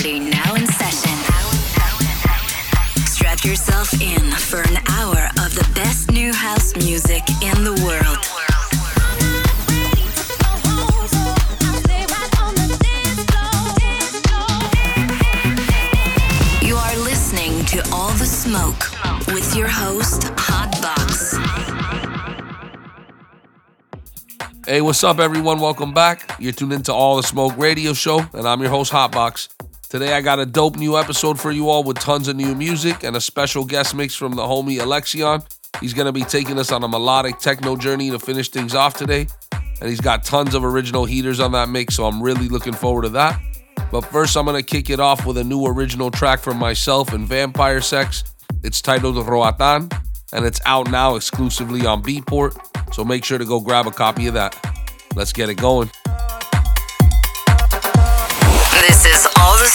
party now in session. Strap yourself in for an hour of the best new house music in the world. You are listening to All the Smoke with your host, Hotbox. Hey, what's up, everyone? Welcome back. You're tuned into All the Smoke Radio Show, and I'm your host, Hotbox. Today, I got a dope new episode for you all with tons of new music and a special guest mix from the homie Alexion. He's to be taking us on a melodic techno journey to finish things off today, and he's got tons of original heaters on that mix, so I'm really looking forward to that. But first, I'm to kick it off with a new original track from myself and Vampire Sex. It's titled Roatan, and it's out now exclusively on Beatport, so make sure to go grab a copy of that. Let's get it going.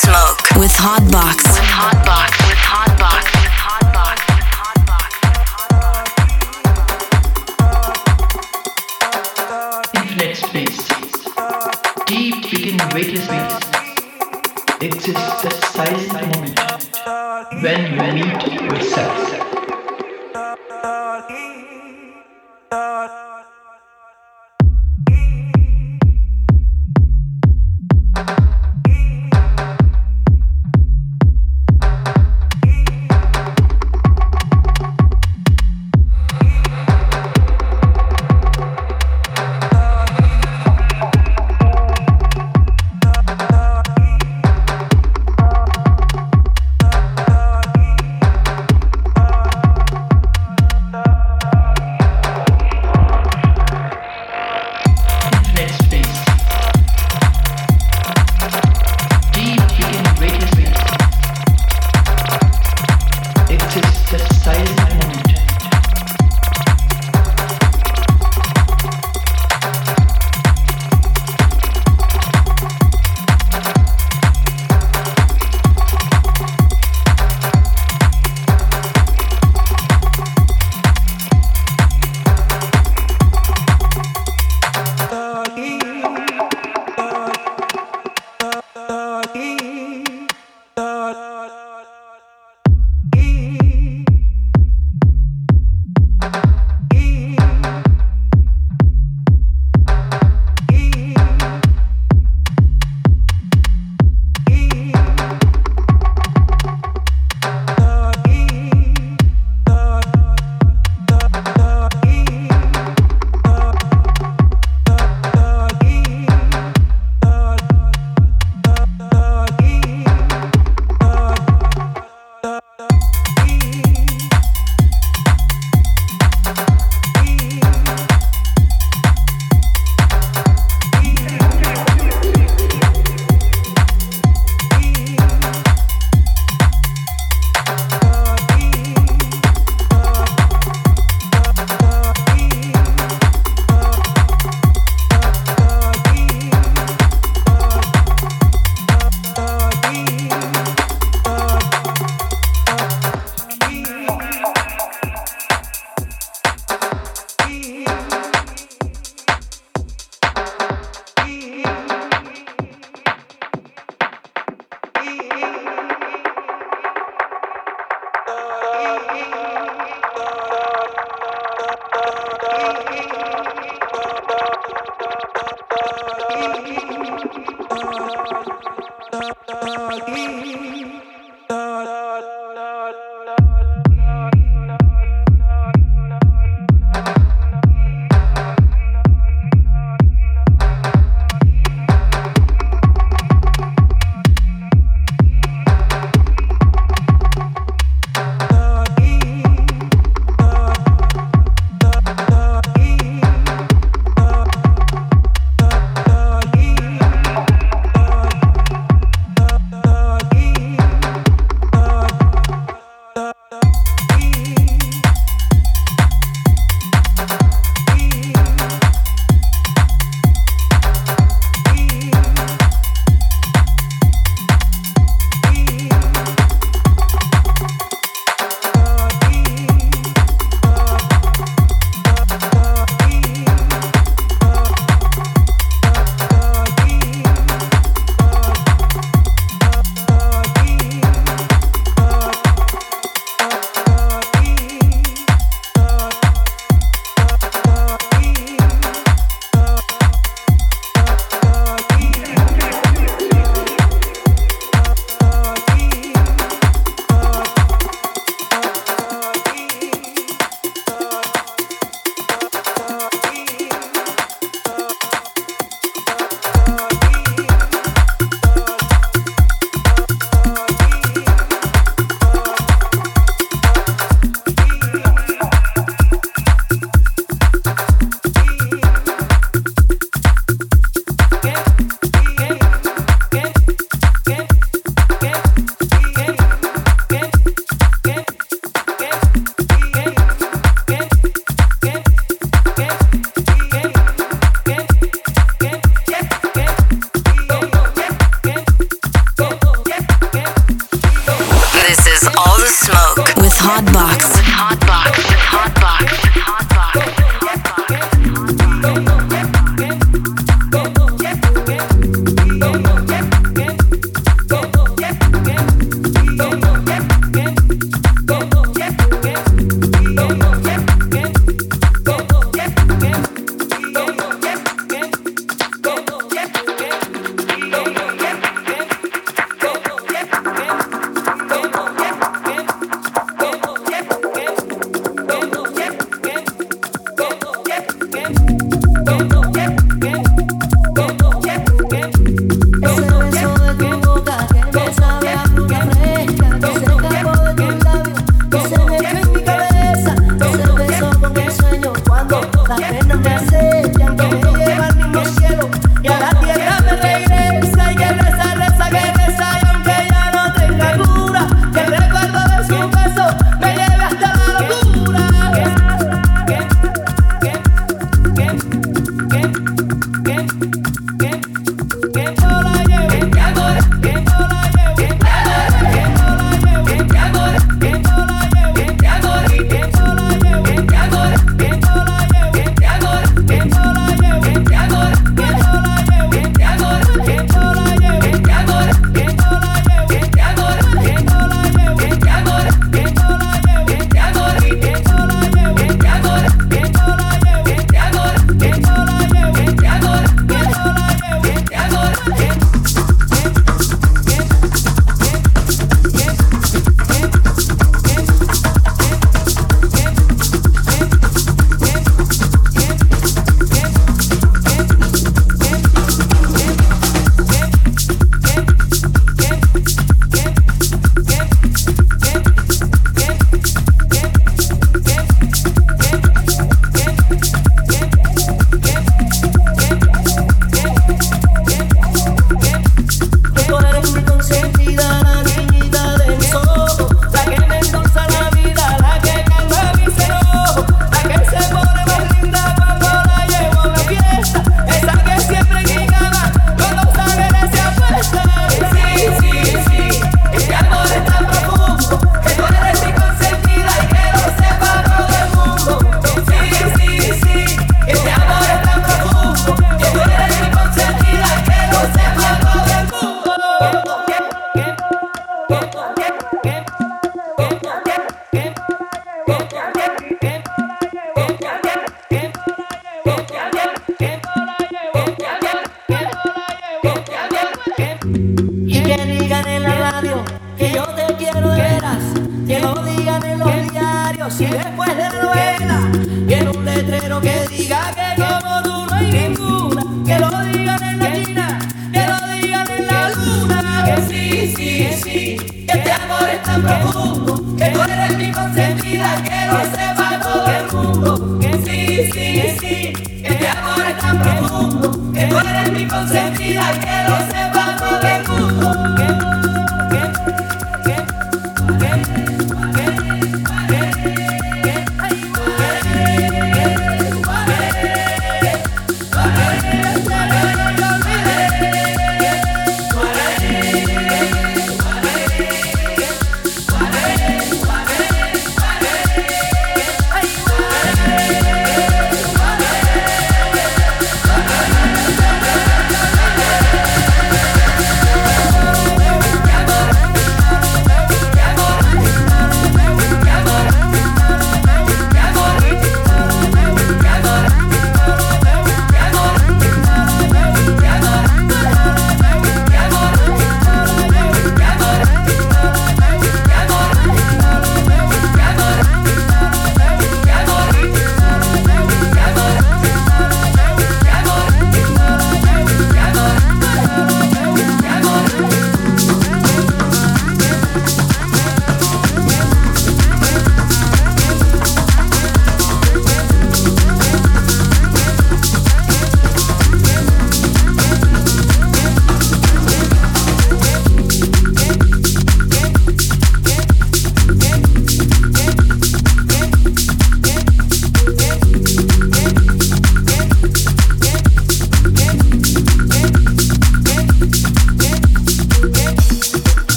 Smoke with Hotbox, with Hotbox, with Hotbox. With Hotbox. With Hotbox. With Hotbox. infinite space, deep within weightless space, exists the silent moment when you meet yourself.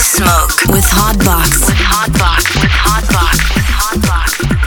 Smoke with Hotbox. With Hotbox. With Hotbox. With Hotbox.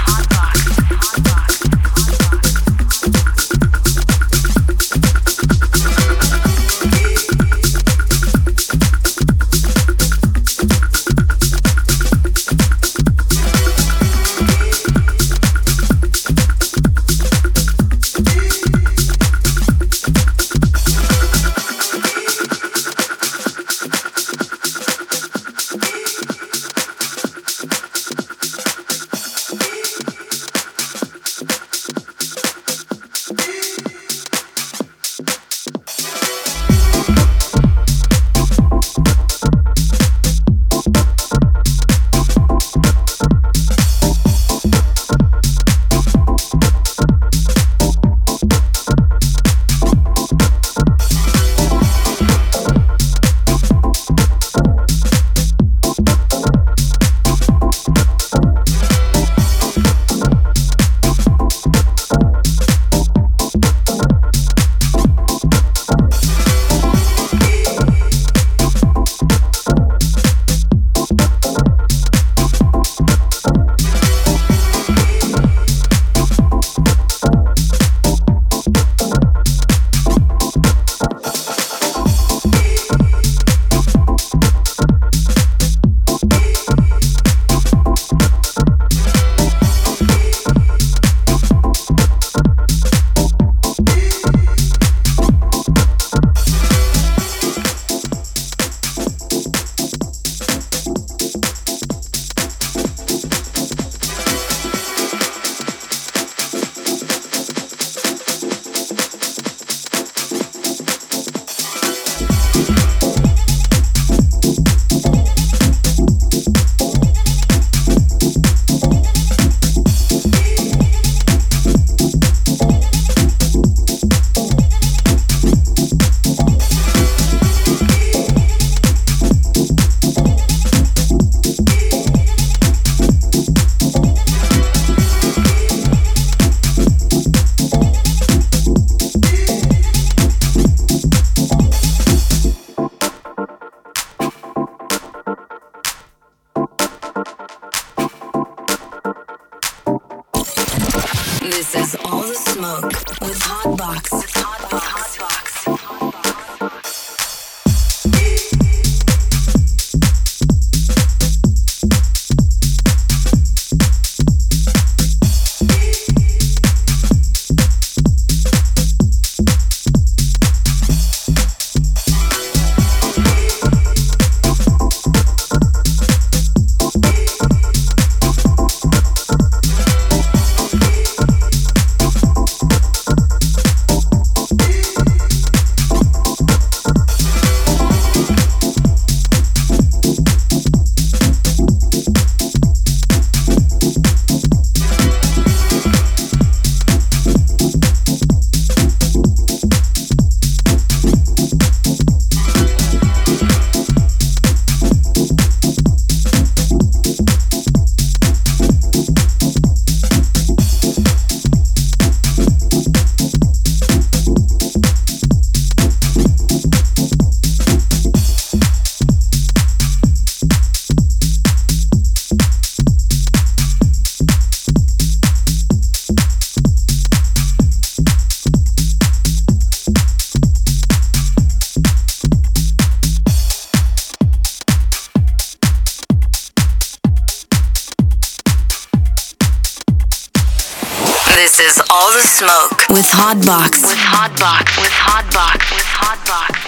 Smoke with Hotbox. With Hotbox. With Hotbox. With Hotbox.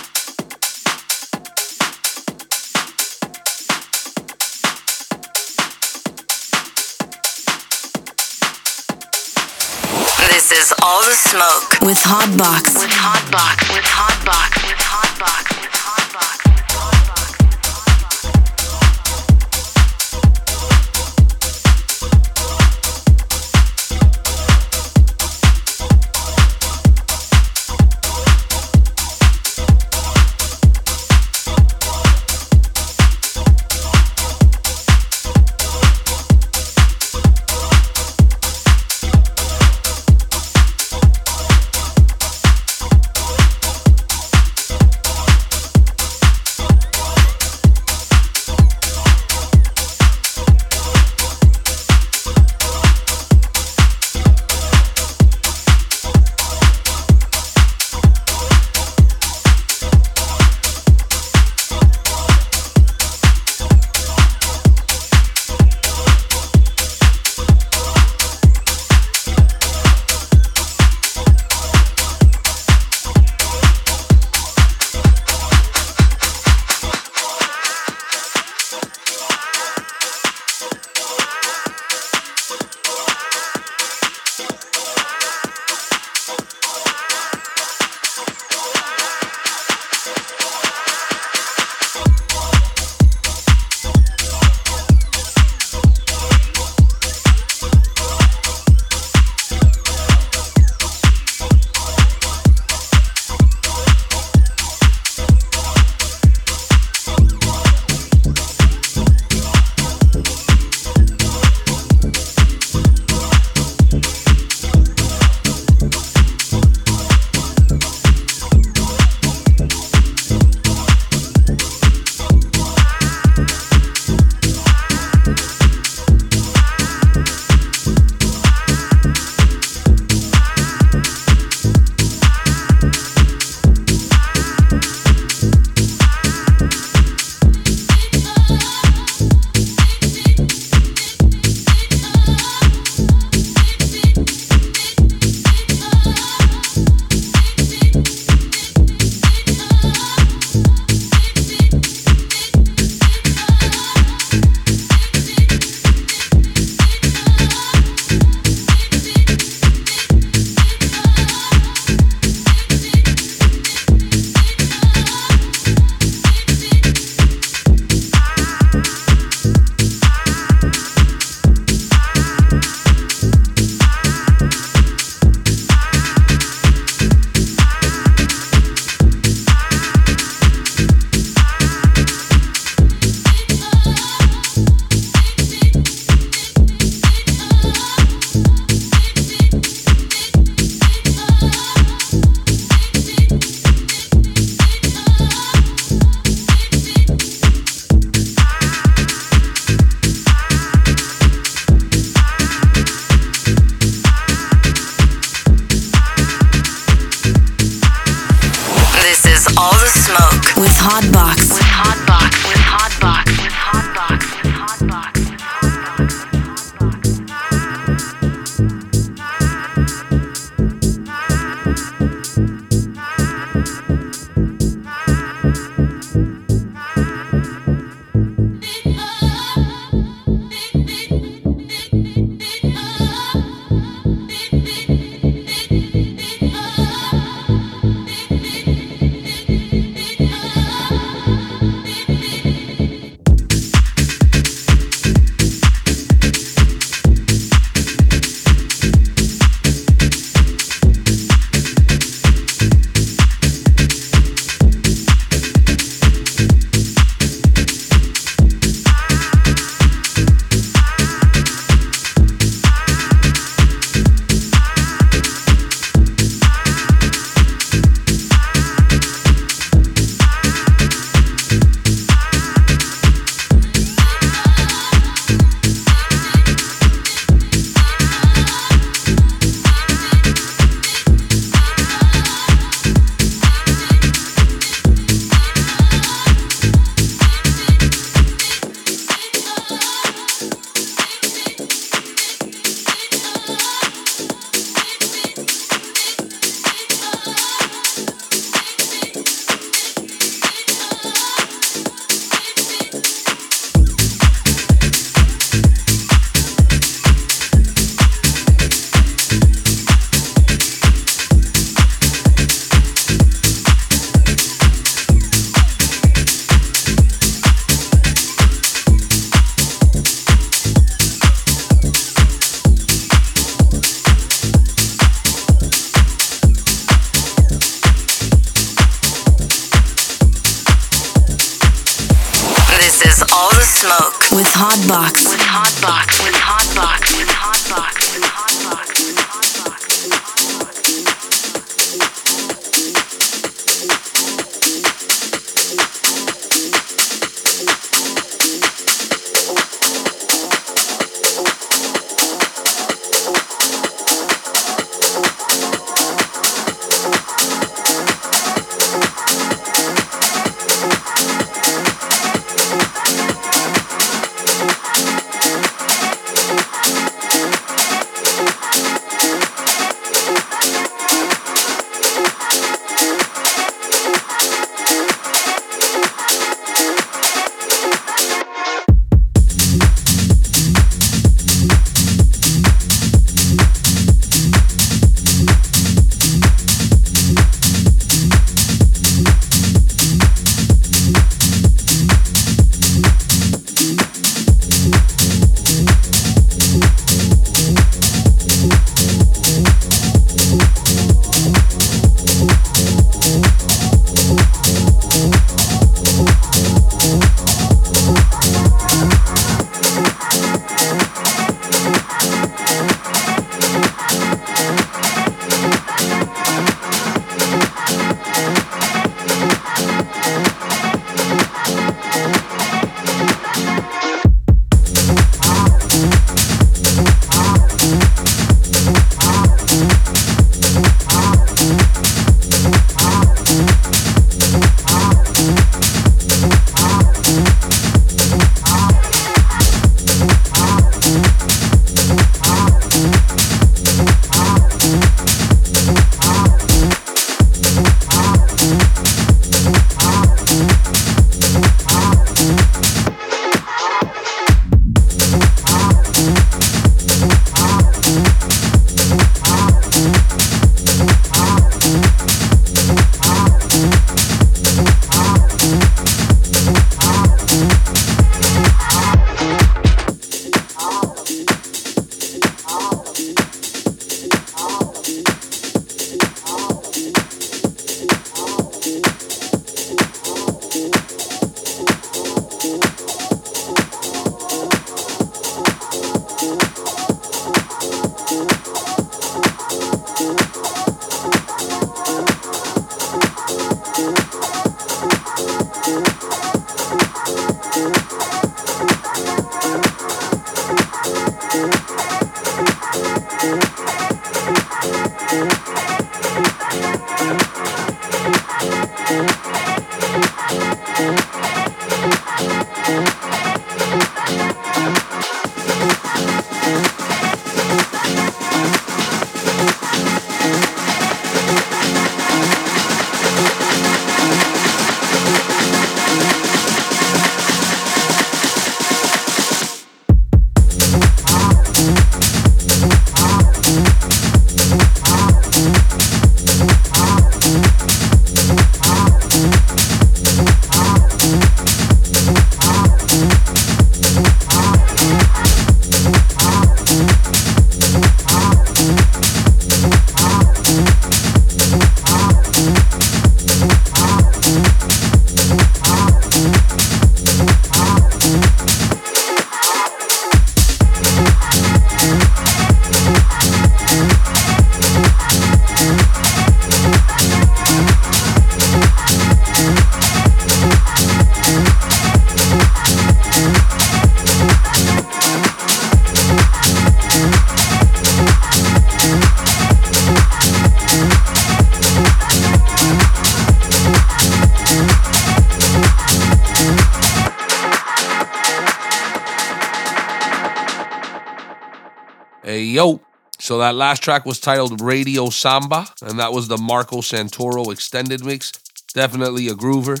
So that last track was titled Radio Samba, and that was the Marco Santoro extended mix. Definitely a groover.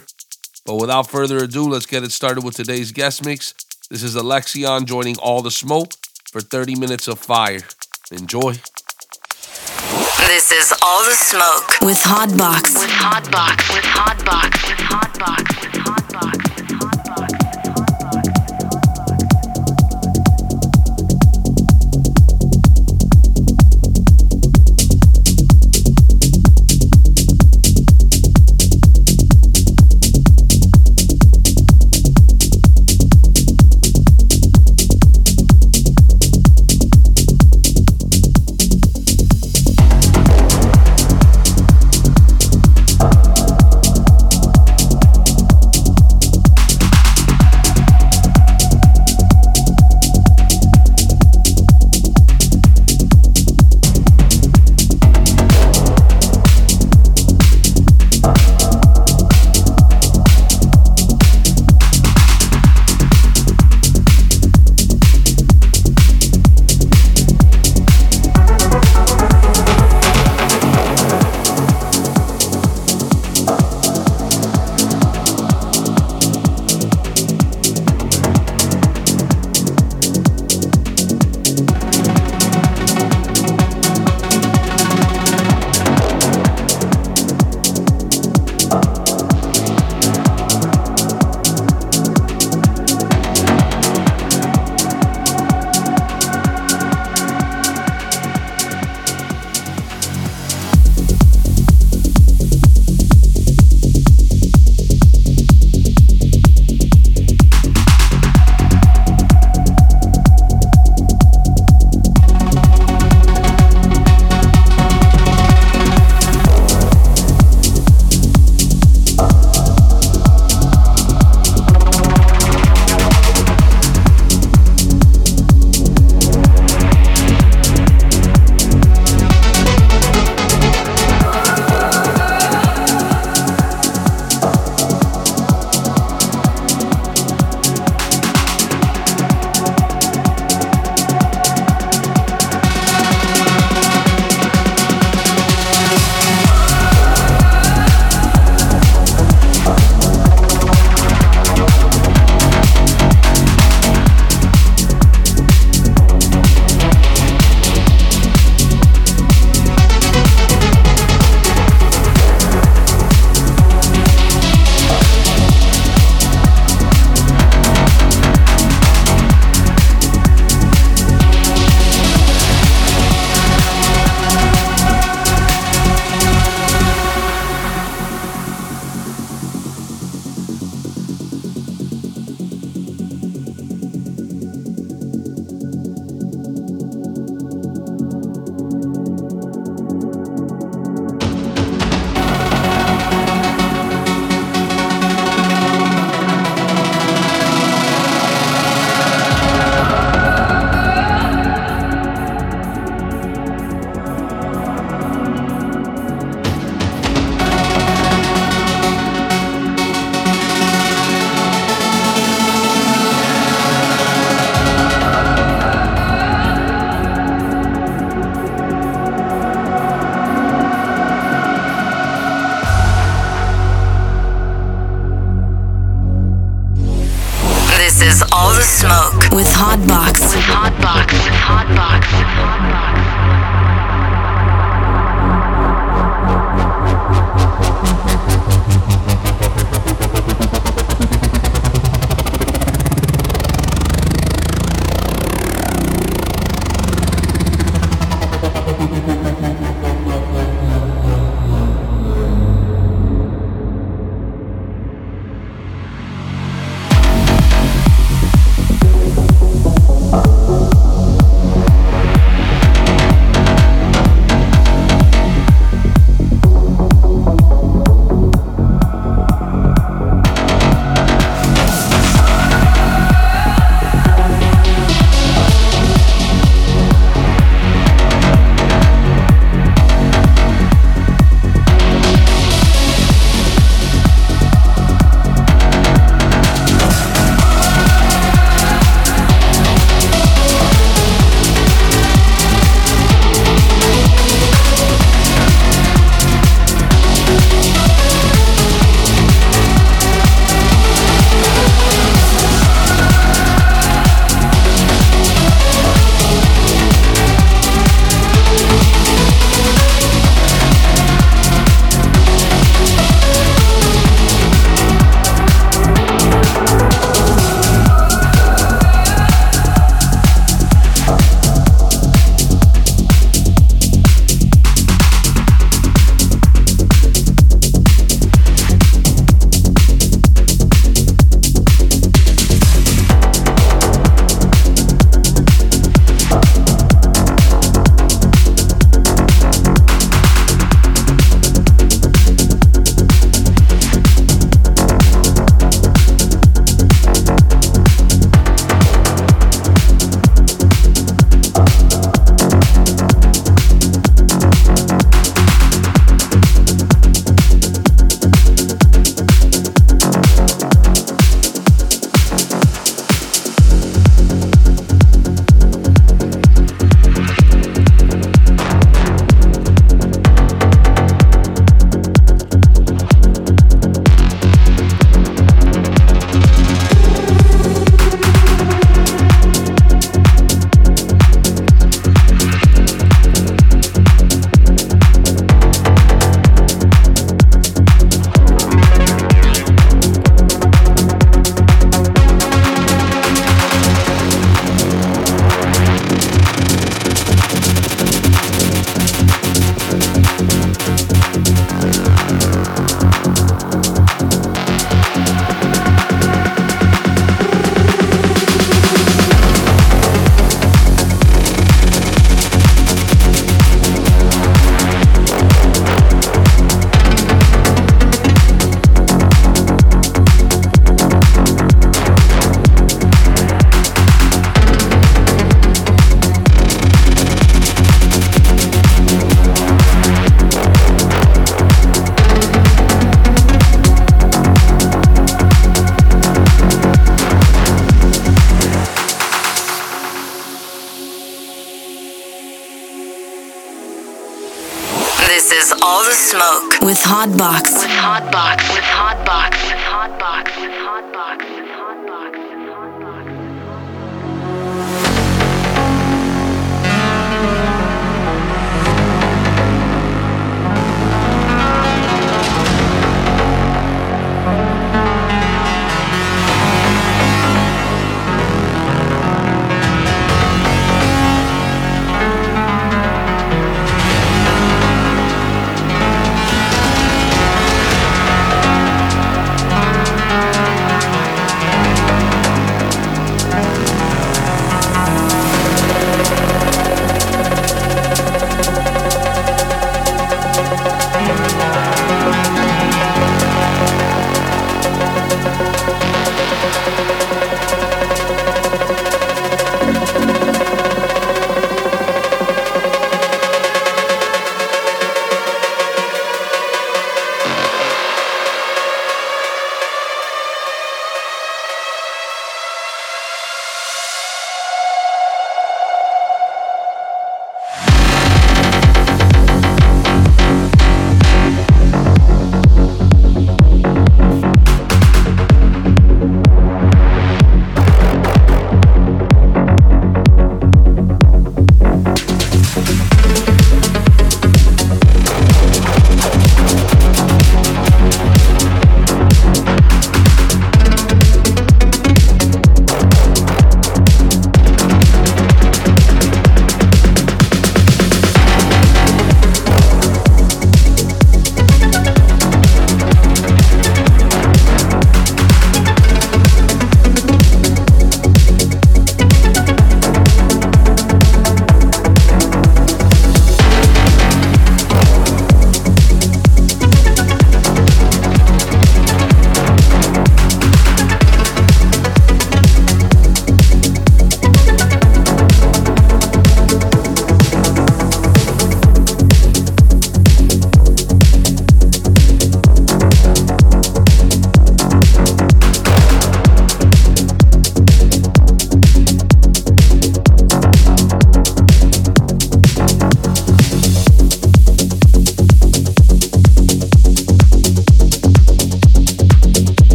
But without further ado, let's get it started with today's guest mix. This is Alexion joining All the Smoke for 30 minutes of fire. Enjoy. This is All the Smoke with Hotbox. With Hotbox. With Hotbox. With Hotbox. With Hotbox.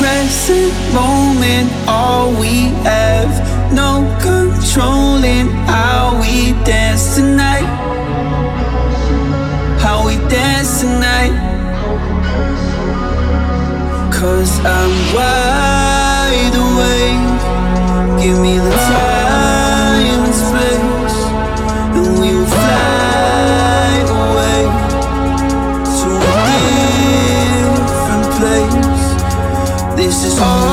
present moment, all we have. No controlling how we dance tonight. How we dance tonight. Cause I'm wide awake. Give me the time. Oh.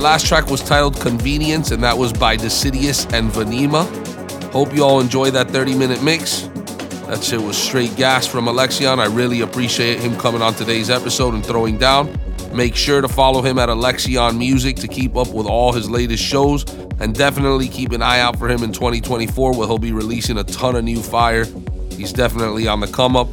Last track was titled Convenience, and that was by Decidius and Vanima. Hope you all enjoyed that 30 minute mix. That shit was straight gas from Alexion. I really appreciate him coming on today's episode and throwing down. Make sure to follow him at Alexion Music to keep up with all his latest shows, and definitely keep an eye out for him in 2024 where he'll be releasing a ton of new fire. He's definitely on the come up.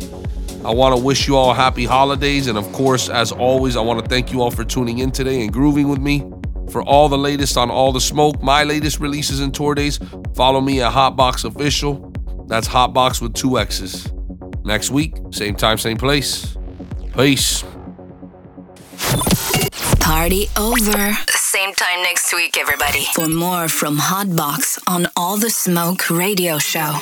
I want to wish you all happy holidays, and of course, as always, I want to thank you all for tuning in today and grooving with me. For all the latest on all the smoke, my latest releases and tour days, follow me at Hotbox Official. That's Hotbox with two X's. Next week, same time, same place. Peace. Party over. Same time next week, everybody. For more from Hotbox on All the Smoke Radio Show.